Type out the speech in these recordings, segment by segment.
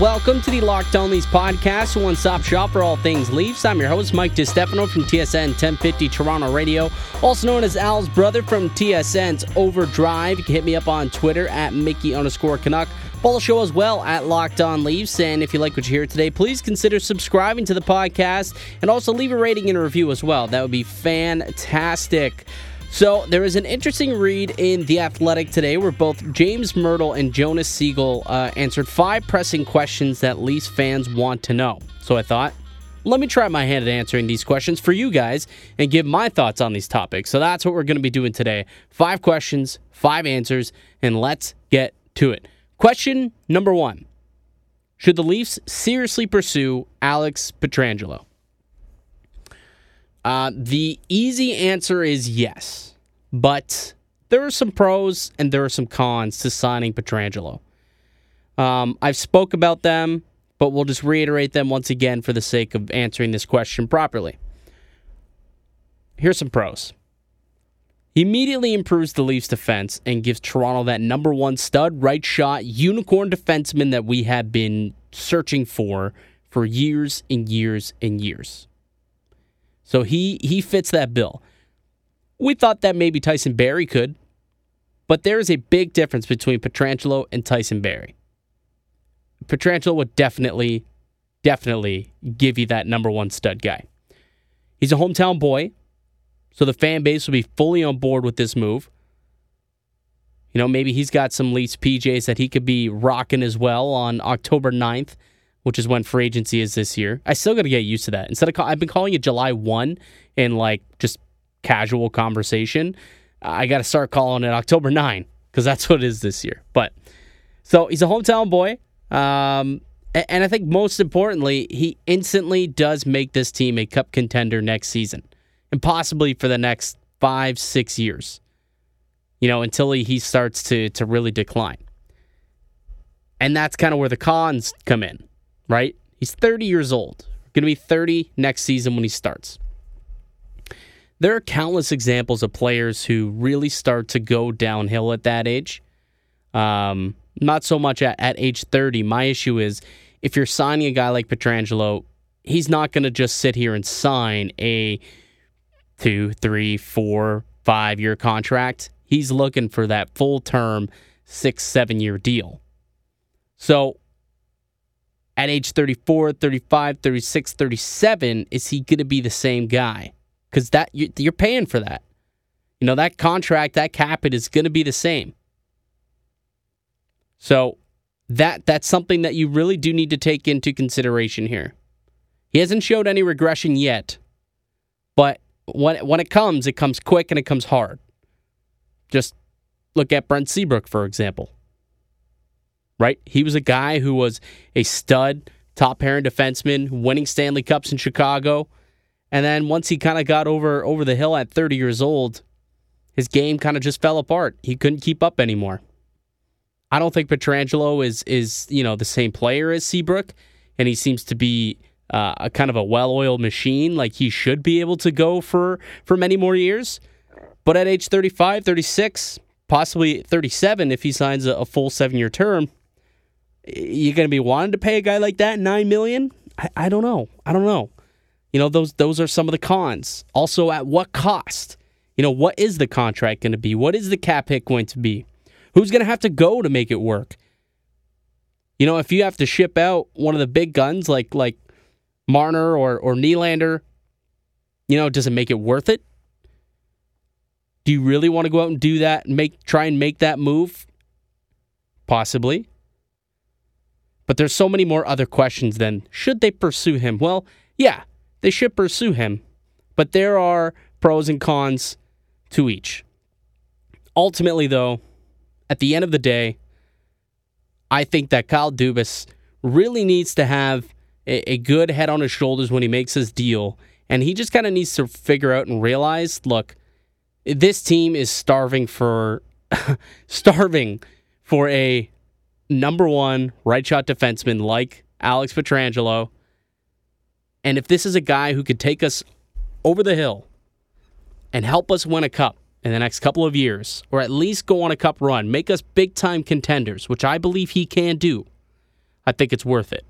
welcome to the Locked On Leafs podcast, one stop shop for all things Leafs. I'm your host, Mike DiStefano from TSN 1050 Toronto Radio, also known as Al's brother from TSN's Overdrive. You can hit me up on Twitter at Mickey underscore Canuck. Follow the show as well at Locked On Leafs. And if you like what you hear today, please consider subscribing to the podcast and also leave a rating and a review as well. That would be fantastic. So there was an interesting read in The Athletic today where both James Mirtle and Jonas Siegel uh, answered five pressing questions that Leafs fans want to know. So I thought, let me try my hand at answering these questions for you guys and give my thoughts on these topics. So that's what we're going to be doing today. Five questions, five answers, and let's get to it. Question number one Should the Leafs seriously pursue Alex Pietrangelo? Uh, the easy answer is yes, but there are some pros and there are some cons to signing Pietrangelo. Um, I've spoke about them, but we'll just reiterate them once again for the sake of answering this question properly. Here's some pros. He immediately improves the Leafs defense and gives Toronto that number one stud, right shot, unicorn defenseman that we have been searching for for years and years and years. So he he fits that bill. We thought that maybe Tyson Barrie could, but there is a big difference between Pietrangelo and Tyson Barrie. Pietrangelo would definitely, definitely give you that number one stud guy. He's a hometown boy, so the fan base will be fully on board with this move. You know, maybe he's got some Leafs PJs that he could be rocking as well on October 9th which is when free agency is this year. I still got to get used to that. Instead of call, I've been calling it July 1 in like just casual conversation. I got to start calling it October 9 because that's what it is this year. But so he's a hometown boy. Um, and I think most importantly, he instantly does make this team a cup contender next season and possibly for the next five, six years, you know, until he, he starts to, to really decline. And that's kind of where the cons come in right? He's 30 years old. Going to be 30 next season when he starts. There are countless examples of players who really start to go downhill at that age. Um, not so much at, at age 30. My issue is if you're signing a guy like Pietrangelo, he's not going to just sit here and sign a two, three, four, five year contract. He's looking for that full term, six, seven year deal. So at age 34, 35, 36, 37, is he going to be the same guy? Because that you're paying for that. You know that contract, that cap, it is going to be the same. So that that's something that you really do need to take into consideration here. He hasn't showed any regression yet, but when when it comes, it comes quick and it comes hard. Just look at Brent Seabrook, for example right? He was a guy who was a stud, top pairing defenseman, winning Stanley Cups in Chicago. And then once he kind of got over over the hill at 30 years old, his game kind of just fell apart. He couldn't keep up anymore. I don't think Pietrangelo is is you know the same player as Seabrook, and he seems to be uh, a kind of a well-oiled machine. Like he should be able to go for for many more years. But at age 35, 36, possibly 37, if he signs a, a full seven-year term, you're going to be wanting to pay a guy like that nine million? I, I don't know. I don't know. You know, those those are some of the cons. Also, at what cost? You know, what is the contract going to be? What is the cap hit going to be? Who's going to have to go to make it work? You know, if you have to ship out one of the big guns like like Marner or or Nylander, you know, does it make it worth it? Do you really want to go out and do that? And make try and make that move? Possibly. But there's so many more other questions than should they pursue him? Well, yeah, they should pursue him, but there are pros and cons to each. Ultimately, though, at the end of the day, I think that Kyle Dubas really needs to have a, a good head on his shoulders when he makes his deal. And he just kind of needs to figure out and realize look, this team is starving for starving for a number one right shot defenseman like Alex Pietrangelo. And if this is a guy who could take us over the hill and help us win a cup in the next couple of years, or at least go on a cup run, make us big time contenders, which I believe he can do. I think it's worth it.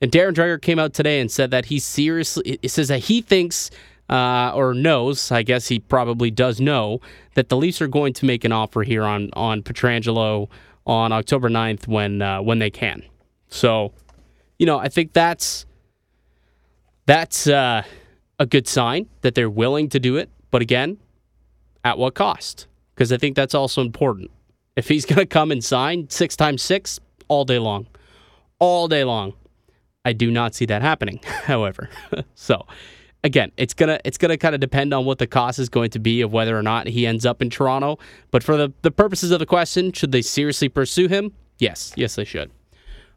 And Darren Dreger came out today and said that he seriously, says that he thinks uh, or knows, I guess he probably does know, that the Leafs are going to make an offer here on, on Pietrangelo on October 9th when, uh, when they can. So, you know, I think that's, that's uh, a good sign that they're willing to do it. But again, at what cost? Because I think that's also important. If he's going to come and sign six times six all day long, all day long, I do not see that happening, however. so again, it's gonna it's gonna kind of depend on what the cost is going to be of whether or not he ends up in Toronto. But for the, the purposes of the question, should they seriously pursue him? Yes, yes they should.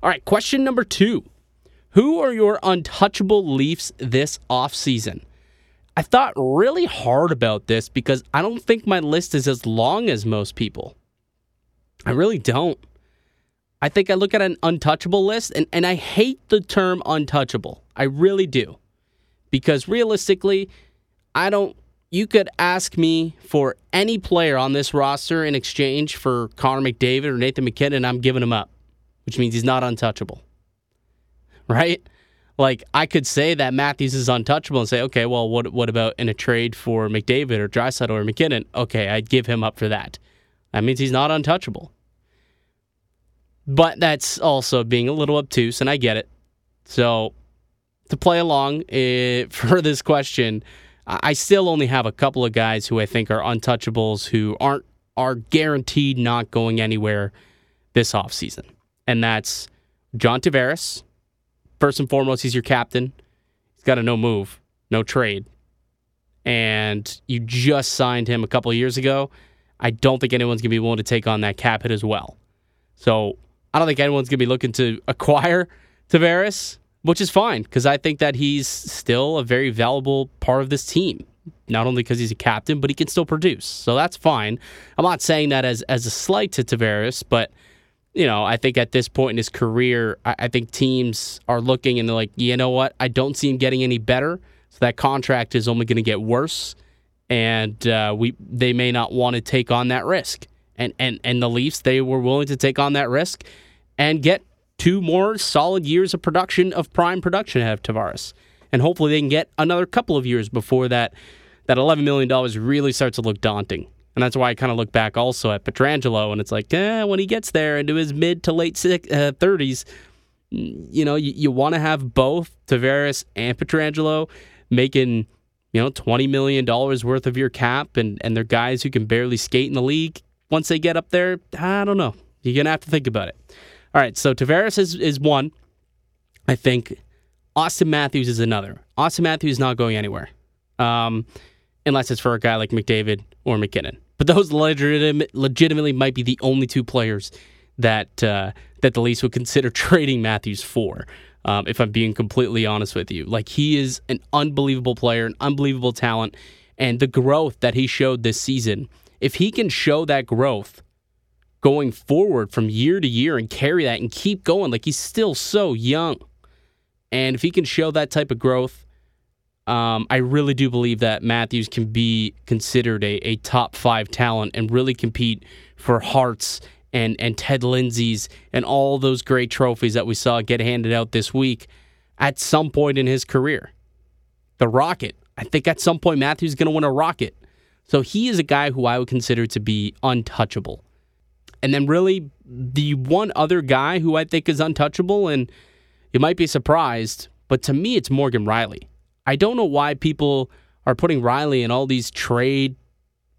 All right, question number two. Who are your untouchable Leafs this offseason? I thought really hard about this because I don't think my list is as long as most people. I really don't. I think I look at an untouchable list and, and I hate the term untouchable. I really do. Because realistically, I don't you could ask me for any player on this roster in exchange for Connor McDavid or Nathan MacKinnon, and I'm giving him up, which means he's not untouchable. Right? Like I could say that Matthews is untouchable and say, okay, well, what what about in a trade for McDavid or Draisaitl or MacKinnon? Okay, I'd give him up for that. That means he's not untouchable. But that's also being a little obtuse, and I get it. So, to play along uh, for this question, I still only have a couple of guys who I think are untouchables who aren't are guaranteed not going anywhere this offseason. And that's John Tavares. First and foremost, he's your captain. He's got a no move, no trade. And you just signed him a couple years ago. I don't think anyone's going to be willing to take on that cap hit as well. So I don't think anyone's going to be looking to acquire Tavares, which is fine because I think that he's still a very valuable part of this team. Not only because he's a captain, but he can still produce. So that's fine. I'm not saying that as, as a slight to Tavares, but you know, I think at this point in his career, I, I think teams are looking and they're like, you know what? I don't see him getting any better. So that contract is only going to get worse, and uh, we they may not want to take on that risk. And and and the Leafs, they were willing to take on that risk and get two more solid years of production of prime production out of Tavares. And hopefully they can get another couple of years before that that $11 million really starts to look daunting. And that's why I kind of look back also at Pietrangelo, and it's like, eh, when he gets there into his mid to late uh, 30s, you know, you, you want to have both Tavares and Pietrangelo making, you know, $20 million worth of your cap, and, and they're guys who can barely skate in the league. Once they get up there, I don't know. You're going to have to think about it. All right, so Tavares is, is one. I think Auston Matthews is another. Auston Matthews is not going anywhere, um, unless it's for a guy like McDavid or MacKinnon. But those legitimate, legitimately might be the only two players that uh, that the Leafs would consider trading Matthews for. Um, if I'm being completely honest with you, like he is an unbelievable player, an unbelievable talent, and the growth that he showed this season. If he can show that growth going forward from year to year and carry that and keep going. Like he's still so young. And if he can show that type of growth, um, I really do believe that Matthews can be considered a, a top five talent and really compete for Harts and, and Ted Lindsay's and all those great trophies that we saw get handed out this week at some point in his career. The Rocket. I think at some point Matthews is going to win a Rocket. So he is a guy who I would consider to be untouchable. And then, really, the one other guy who I think is untouchable, and you might be surprised, but to me, it's Morgan Rielly. I don't know why people are putting Rielly in all these trade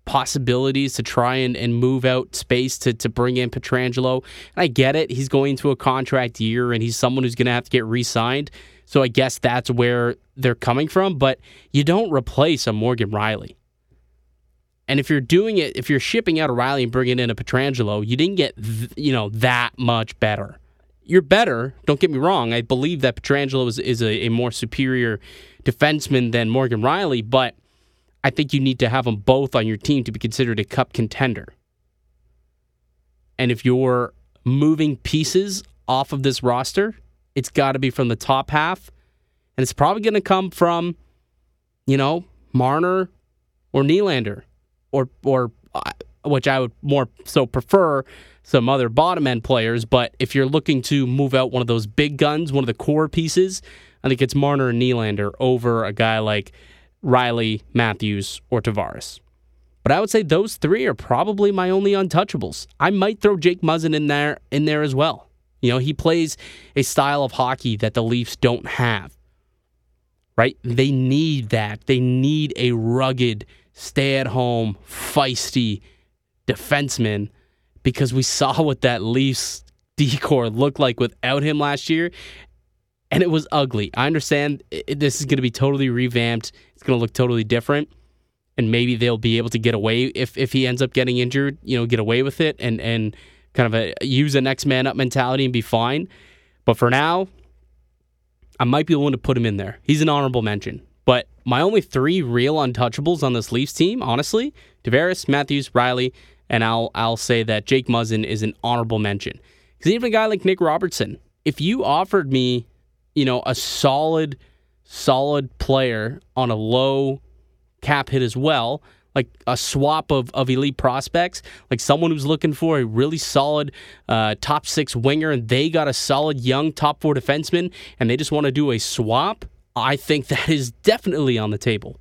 possibilities to try and, and move out space to, to bring in Pietrangelo. And I get it. He's going to a contract year and he's someone who's going to have to get re signed. So I guess that's where they're coming from. But you don't replace a Morgan Rielly. And if you're doing it, if you're shipping out a Rielly and bringing in a Pietrangelo, you didn't get th- you know that much better. You're better. Don't get me wrong. I believe that Pietrangelo is, is a, a more superior defenseman than Morgan Rielly, but I think you need to have them both on your team to be considered a cup contender. And if you're moving pieces off of this roster, it's got to be from the top half, and it's probably going to come from, you know, Marner or Nylander or or uh, which I would more so prefer some other bottom end players. But if you're looking to move out one of those big guns, one of the core pieces, I think it's Marner and Nylander over a guy like Rielly, Matthews, or Tavares. But I would say those three are probably my only untouchables. I might throw Jake Muzzin in there in there as well. You know, he plays a style of hockey that the Leafs don't have. Right? They need that. They need a rugged, stay-at-home, feisty defenseman because we saw what that Leafs decor looked like without him last year and it was ugly. I understand it, this is going to be totally revamped. It's going to look totally different and maybe they'll be able to get away if if he ends up getting injured, you know, get away with it and and kind of a, use a next man up mentality and be fine. But for now, I might be willing to put him in there. He's an honorable mention. But my only three real untouchables on this Leafs team, honestly, Tavares, Matthews, Rielly, and I'll I'll say that Jake Muzzin is an honorable mention. Because even a guy like Nick Robertson, if you offered me, you know, a solid, solid player on a low cap hit as well, like a swap of, of elite prospects, like someone who's looking for a really solid uh, top six winger and they got a solid young top four defenseman and they just want to do a swap, I think that is definitely on the table.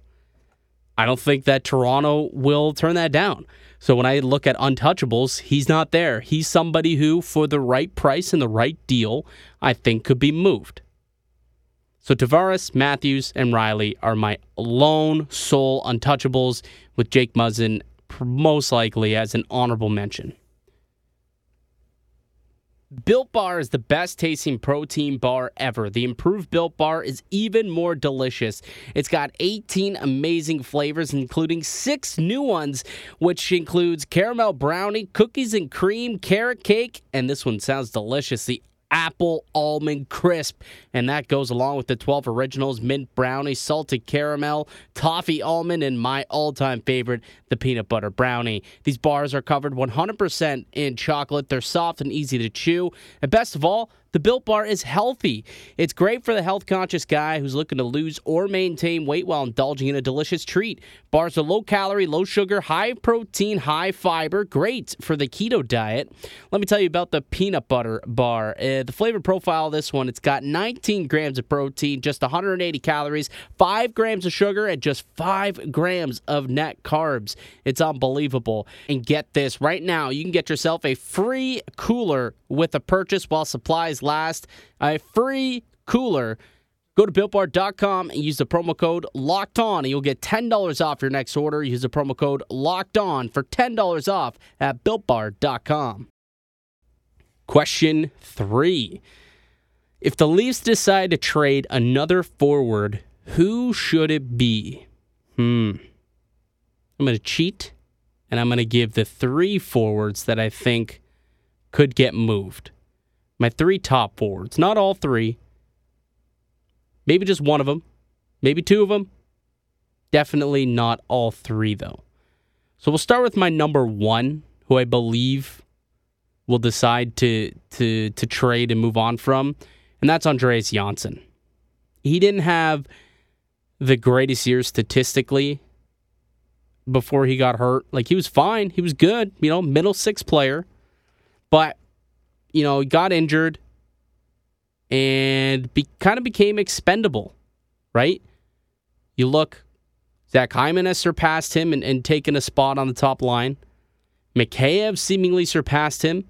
I don't think that Toronto will turn that down. So when I look at untouchables, he's not there. He's somebody who, for the right price and the right deal, I think could be moved. So Tavares, Matthews, and Rielly are my lone sole untouchables, with Jake Muzzin most likely as an honorable mention. Built Bar is the best tasting protein bar ever. The improved Built Bar is even more delicious. It's got 18 amazing flavors, including six new ones, which includes caramel brownie, cookies and cream, carrot cake, and this one sounds delicious. The apple almond crisp. And that goes along with the 12 originals mint brownie, salted caramel, toffee almond, and my all time favorite, the peanut butter brownie. These bars are covered 100% in chocolate. They're soft and easy to chew. And best of all, the Built Bar is healthy. It's great for the health conscious guy who's looking to lose or maintain weight while indulging in a delicious treat. Bars are low calorie, low sugar, high protein, high fiber, great for the keto diet. Let me tell you about the peanut butter bar. Uh, the flavor profile of this one, it's got 19 grams of protein, just 180 calories, 5 grams of sugar, and just 5 grams of net carbs. It's unbelievable. And get this right now, you can get yourself a free cooler with a purchase while supplies last. A free cooler. Go to builtbar.com and use the promo code locked on, and you'll get $10 off your next order. Use the promo code locked on for $10 off at builtbar.com. Question three If the Leafs decide to trade another forward, who should it be? Hmm. I'm going to cheat, and I'm going to give the three forwards that I think could get moved. My three top forwards, not all three. Maybe just one of them. Maybe two of them. Definitely not all three, though. So we'll start with my number one, who I believe will decide to to to trade and move on from, and that's Andreas Johnsson. He didn't have the greatest year statistically before he got hurt. Like he was fine, he was good, you know, middle six player, but you know, got injured and be, kind of became expendable, right? You look, Zach Hyman has surpassed him and, and taken a spot on the top line. Mikheyev seemingly surpassed him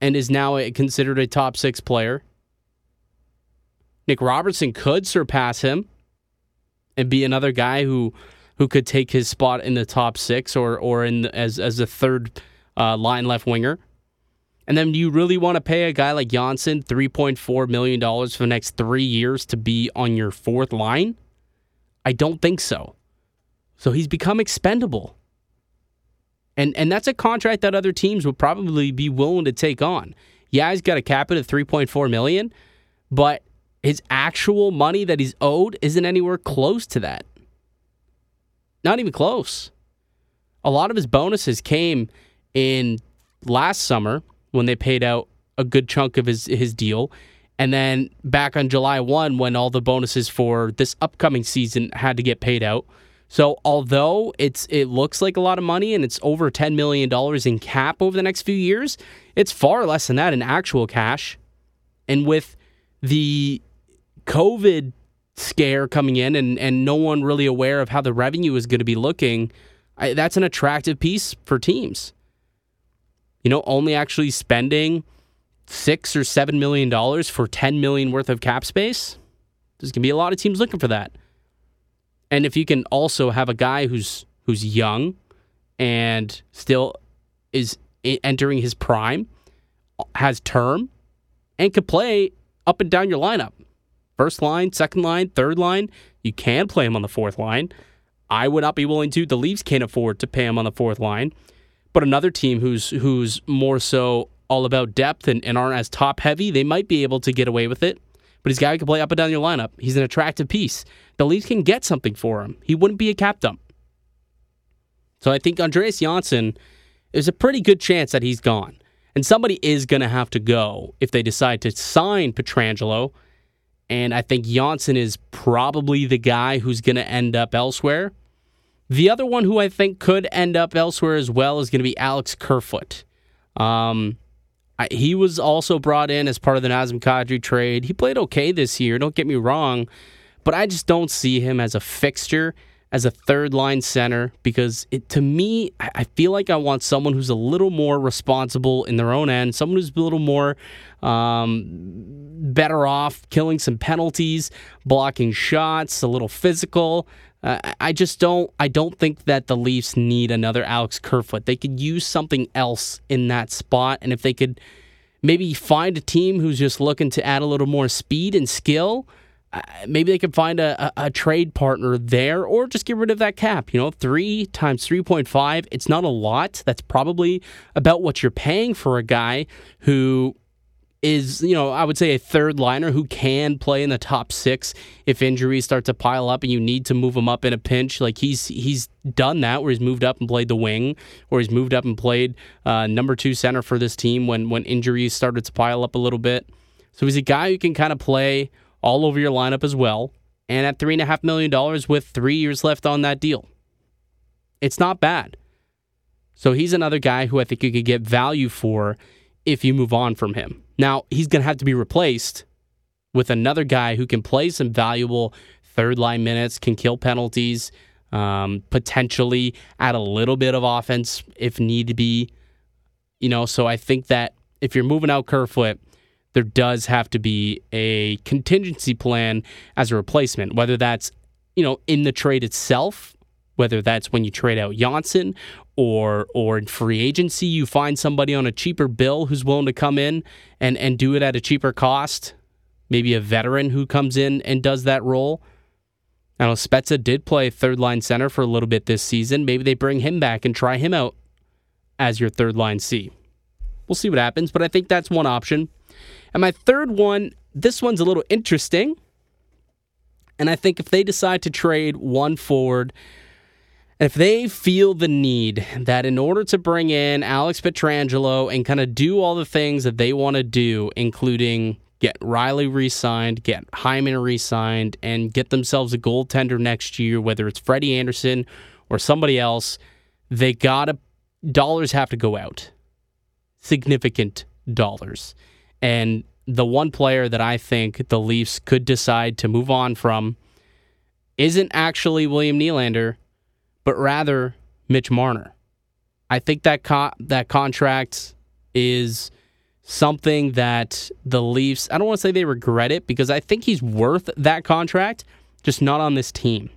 and is now a, considered a top six player. Nick Robertson could surpass him and be another guy who who could take his spot in the top six or or in as as a third uh, line left winger. And then do you really want to pay a guy like Johnsson $3.4 million for the next three years to be on your fourth line? I don't think so. So he's become expendable. And and that's a contract that other teams would probably be willing to take on. Yeah, he's got a cap of 3.4 million, but his actual money that he's owed isn't anywhere close to that. Not even close. A lot of his bonuses came in last summer when they paid out a good chunk of his his deal. And then back on July 1 when all the bonuses for this upcoming season had to get paid out. So although it's it looks like a lot of money and it's over ten million dollars in cap over the next few years, it's far less than that in actual cash. And with the COVID scare coming in and, and no one really aware of how the revenue is going to be looking, I, that's an attractive piece for teams. You know, only actually spending six or seven million dollars for ten million worth of cap space. There's gonna be a lot of teams looking for that. And if you can also have a guy who's who's young and still is entering his prime, has term, and could play up and down your lineup. First line, second line, third line. You can play him on the fourth line. I would not be willing to. The Leafs can't afford to pay him on the fourth line. But another team who's who's more so all about depth and, and aren't as top heavy, they might be able to get away with it but he's a guy who can play up and down your lineup. He's an attractive piece. The Leafs can get something for him. He wouldn't be a cap dump. So I think Andreas Johnsson is a pretty good chance that he's gone. And somebody is going to have to go if they decide to sign Pietrangelo. And I think Johnsson is probably the guy who's going to end up elsewhere. The other one who I think could end up elsewhere as well is going to be Alex Kerfoot. Um, he was also brought in as part of the Nazem Kadri trade. He played okay this year, don't get me wrong, but I just don't see him as a fixture, as a third line center, because it, to me, I feel like I want someone who's a little more responsible in their own end, someone who's a little more um, better off killing some penalties, blocking shots, a little physical. Uh, I just don't. I don't think that the Leafs need another Alex Kerfoot. They could use something else in that spot, and if they could maybe find a team who's just looking to add a little more speed and skill, uh, maybe they could find a, a, a, trade partner there, or just get rid of that cap. You know, three times three point five. It's not a lot. That's probably about what you're paying for a guy who is, you know, I would say a third liner who can play in the top six if injuries start to pile up and you need to move him up in a pinch. Like he's he's done that where he's moved up and played the wing, or he's moved up and played uh, number two center for this team when when injuries started to pile up a little bit. So he's a guy who can kind of play all over your lineup as well. And at three and a half million dollars with three years left on that deal, it's not bad. So he's another guy who I think you could get value for if you move on from him. Now, he's going to have to be replaced with another guy who can play some valuable third line minutes, can kill penalties, um, potentially add a little bit of offense if need be. You know, so I think that if you're moving out Kerfoot, there does have to be a contingency plan as a replacement, whether that's, you know, in the trade itself, whether that's when you trade out Johnsson or or in free agency you find somebody on a cheaper bill who's willing to come in and and do it at a cheaper cost. Maybe a veteran who comes in and does that role. I know Spezza did play third line center for a little bit this season. Maybe they bring him back and try him out as your third line C. We'll see what happens but I think that's one option. And my third one this one's a little interesting. And I think if they decide to trade one forward if they feel the need that in order to bring in Alex Pietrangelo and kind of do all the things that they want to do, including get Rielly re signed, get Hyman re signed, and get themselves a goaltender next year, whether it's Freddie Andersen or somebody else, they gotta, dollars have to go out. Significant dollars. And the one player that I think the Leafs could decide to move on from isn't actually William Nylander but rather Mitch Marner. I think that co- that contract is something that the Leafs, I don't want to say they regret it because I think he's worth that contract, just not on this team.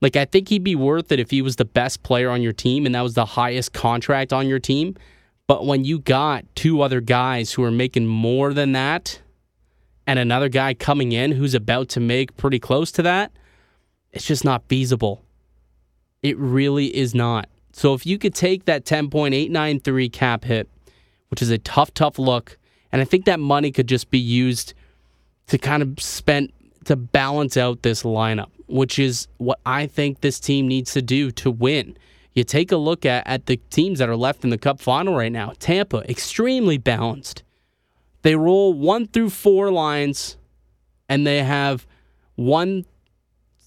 Like, I think he'd be worth it if he was the best player on your team and that was the highest contract on your team. But when you got two other guys who are making more than that and another guy coming in who's about to make pretty close to that, it's just not feasible. It really is not. So if you could take that 10.893 cap hit, which is a tough, tough look, and I think that money could just be used to kind of spend to balance out this lineup, which is what I think this team needs to do to win. You take a look at, at the teams that are left in the cup final right now. Tampa, extremely balanced. They roll one through four lines, and they have one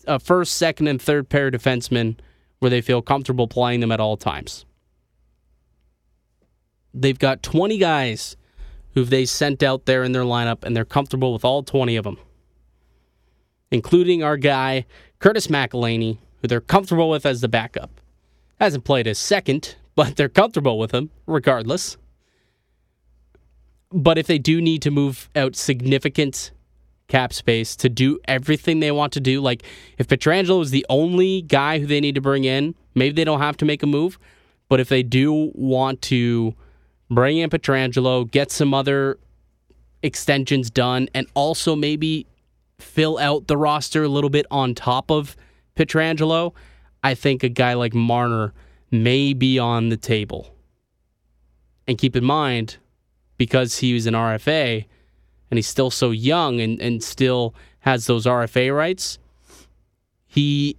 a first, second, and third pair of defensemen where they feel comfortable playing them at all times. They've got 20 guys who they sent out there in their lineup, and they're comfortable with all 20 of them, including our guy, Curtis McElhinney, who they're comfortable with as the backup. Hasn't played as second, but they're comfortable with him regardless. But if they do need to move out significant cap space to do everything they want to do, like if Pietrangelo is the only guy who they need to bring in, maybe they don't have to make a move. But if they do want to bring in Pietrangelo, get some other extensions done, and also maybe fill out the roster a little bit on top of Pietrangelo, I think a guy like Marner may be on the table. And keep in mind, because he was an RFA and he's still so young and, and still has those RFA rights, he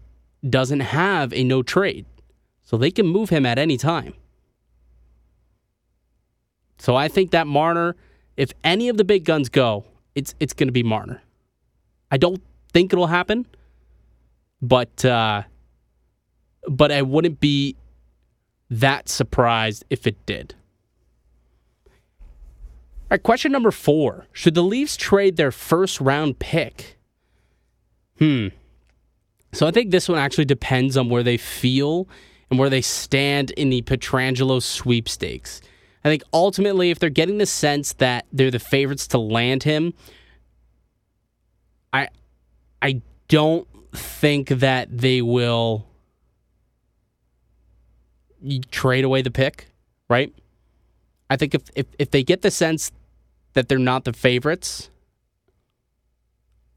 doesn't have a no trade. So they can move him at any time. So I think that Marner, if any of the big guns go, it's it's going to be Marner. I don't think it'll happen, but uh, but I wouldn't be that surprised if it did. All right, question number four: Should the Leafs trade their first round pick? Hmm. So I think this one actually depends on where they feel and where they stand in the Pietrangelo sweepstakes. I think ultimately, if they're getting the sense that they're the favorites to land him, I I don't think that they will trade away the pick, right? I think if, if if they get the sense that they're not the favorites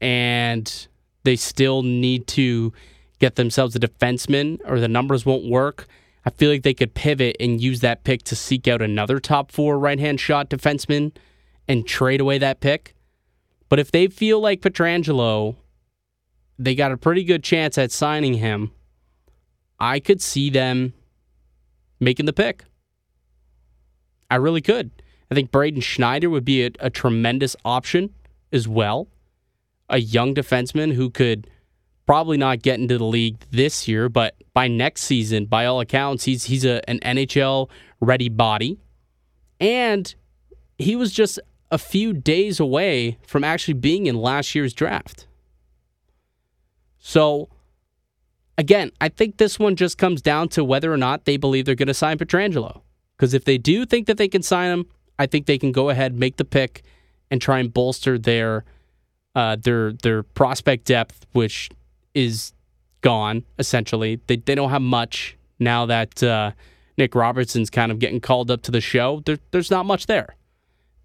and they still need to get themselves a defenseman or the numbers won't work, I feel like they could pivot and use that pick to seek out another top four right hand shot defenseman and trade away that pick. But if they feel like Pietrangelo, they got a pretty good chance at signing him, I could see them making the pick. I really could. I think Braden Schneider would be a, a tremendous option as well. A young defenseman who could probably not get into the league this year, but by next season, by all accounts, he's he's a, an NHL ready body. And he was just a few days away from actually being in last year's draft. So again, I think this one just comes down to whether or not they believe they're going to sign Pietrangelo. Because if they do think that they can sign him, I think they can go ahead, make the pick, and try and bolster their uh, their their prospect depth, which is gone essentially. They they don't have much now that uh, Nick Robertson's kind of getting called up to the show. There, there's not much there,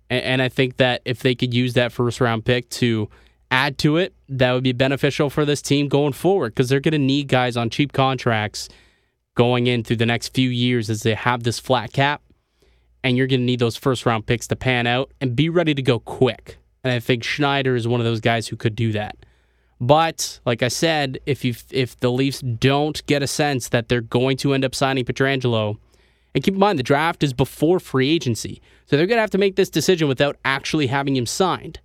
and, and I think that if they could use that first round pick to add to it, that would be beneficial for this team going forward because they're going to need guys on cheap contracts going into the next few years as they have this flat cap. And you're going to need those first round picks to pan out and be ready to go quick. And I think Schneider is one of those guys who could do that. But like I said, if you if the Leafs don't get a sense that they're going to end up signing Pietrangelo, and keep in mind the draft is before free agency, so they're going to have to make this decision without actually having him signed.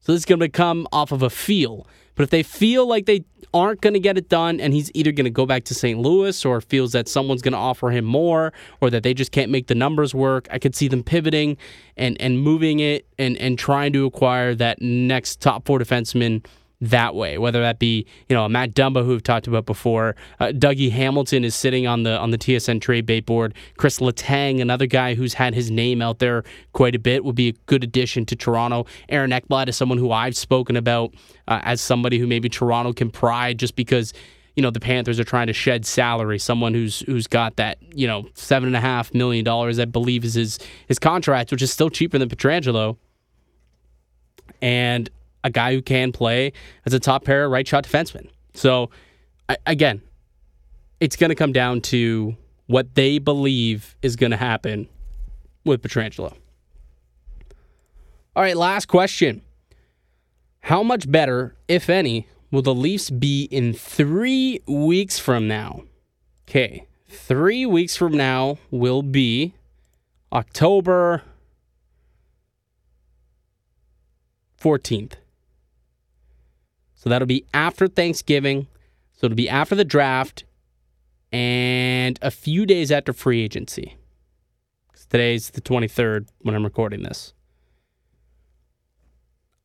So this is going to come off of a feel. But if they feel like they aren't going to get it done and he's either going to go back to St. Louis or feels that someone's going to offer him more or that they just can't make the numbers work, I could see them pivoting and, and moving it and, and trying to acquire that next top four defenseman that way, whether that be you know Matt Dumba, who we've talked about before. Uh, Dougie Hamilton is sitting on the on the TSN trade bait board. Chris Letang, another guy who's had his name out there quite a bit, would be a good addition to Toronto. Aaron Ekblad is someone who I've spoken about uh, as somebody who maybe Toronto can pride just because you know the Panthers are trying to shed salary. Someone who's who's got that you know seven and a half million dollars, I believe, is his his contract, which is still cheaper than Pietrangelo. And a guy who can play as a top pair right shot defenseman. So, I, again, it's going to come down to what they believe is going to happen with Pietrangelo. All right, last question. How much better, if any, will the Leafs be in three weeks from now? Okay, three weeks from now will be October 14th. So that'll be after Thanksgiving. So it'll be after the draft and a few days after free agency. Today's the 23rd when I'm recording this.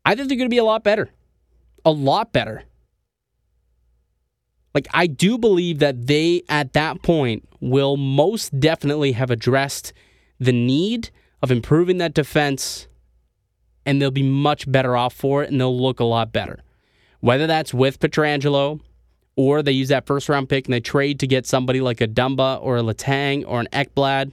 I think they're going to be a lot better. A lot better. Like, I do believe that they, at that point, will most definitely have addressed the need of improving that defense, and they'll be much better off for it, and they'll look a lot better. Whether that's with Pietrangelo or they use that first round pick and they trade to get somebody like a Dumba or a Letang or an Ekblad,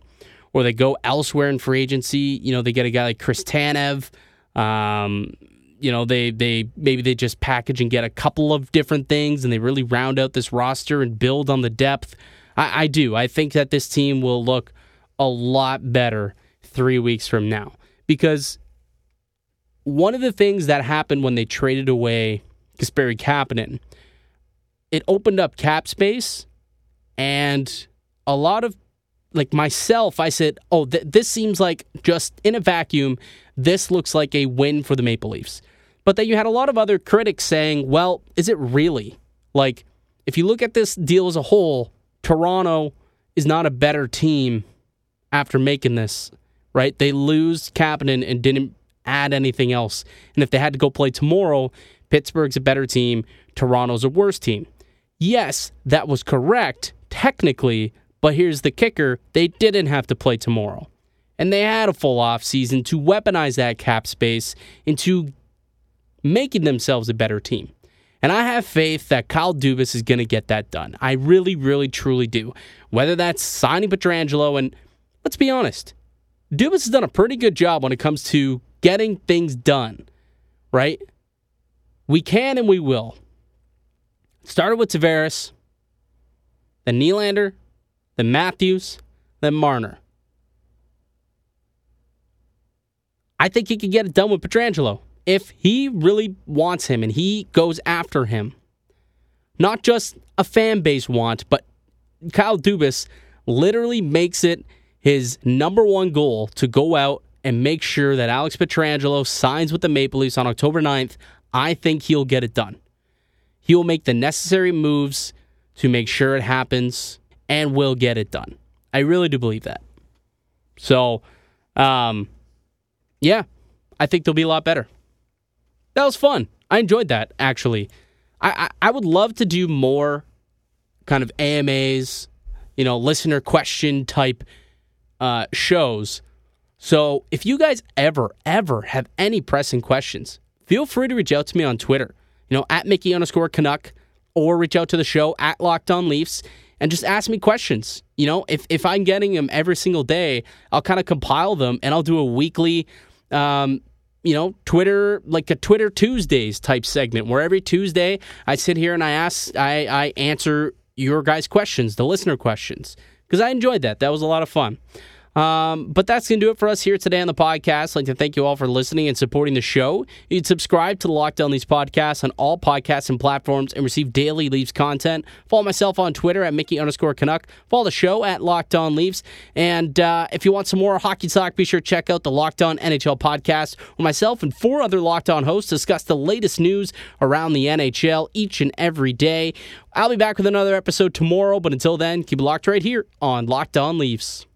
or they go elsewhere in free agency. You know, they get a guy like Chris Tanev. Um, you know, they they maybe they just package and get a couple of different things and they really round out this roster and build on the depth. I, I do. I think that this team will look a lot better three weeks from now because one of the things that happened when they traded away Kasperi Kapanen, it opened up cap space and a lot of like myself, I said, "Oh, th- this seems like just in a vacuum. This looks like a win for the Maple Leafs." But then you had a lot of other critics saying, "Well, is it really? Like, if you look at this deal as a whole, Toronto is not a better team after making this, right? They lose Kapanen and didn't add anything else. And if they had to go play tomorrow, Pittsburgh's a better team, Toronto's a worse team." Yes, that was correct technically, but here's the kicker they didn't have to play tomorrow. And they had a full off season to weaponize that cap space into making themselves a better team. And I have faith that Kyle Dubas is going to get that done. I really, really, truly do. Whether that's signing Pietrangelo, and let's be honest, Dubas has done a pretty good job when it comes to getting things done, right? We can and we will. Started with Tavares, then Nylander, then Matthews, then Marner. I think he could get it done with Pietrangelo if he really wants him and he goes after him. Not just a fan base want, but Kyle Dubas literally makes it his number one goal to go out and make sure that Alex Pietrangelo signs with the Maple Leafs on October 9th. I think he'll get it done. He will make the necessary moves to make sure it happens and will get it done. I really do believe that. So, um, yeah, I think they'll be a lot better. That was fun. I enjoyed that actually. I, I, I would love to do more kind of AMAs, you know, listener question type uh, shows. So if you guys ever, ever have any pressing questions, feel free to reach out to me on Twitter, you know, at Mickey underscore Canuck, or reach out to the show at Locked On Leafs and just ask me questions. You know, if, if I'm getting them every single day, I'll kind of compile them and I'll do a weekly, um, you know, Twitter, like a Twitter Tuesdays type segment where every Tuesday I sit here and I ask, I, I answer your guys' questions, the listener questions, because I enjoyed that. That was a lot of fun. Um, but that's going to do it for us here today on the podcast. I'd like to thank you all for listening and supporting the show. You can subscribe to the Locked On Leafs podcast on all podcasts and platforms and receive daily Leafs content. Follow myself on Twitter at Mickey underscore Canuck. Follow the show at Locked On Leafs. And uh, if you want some more hockey talk, be sure to check out the Locked On NHL podcast where myself and four other Locked On hosts discuss the latest news around the NHL each and every day. I'll be back with another episode tomorrow, but until then, keep it locked right here on Locked On Leafs.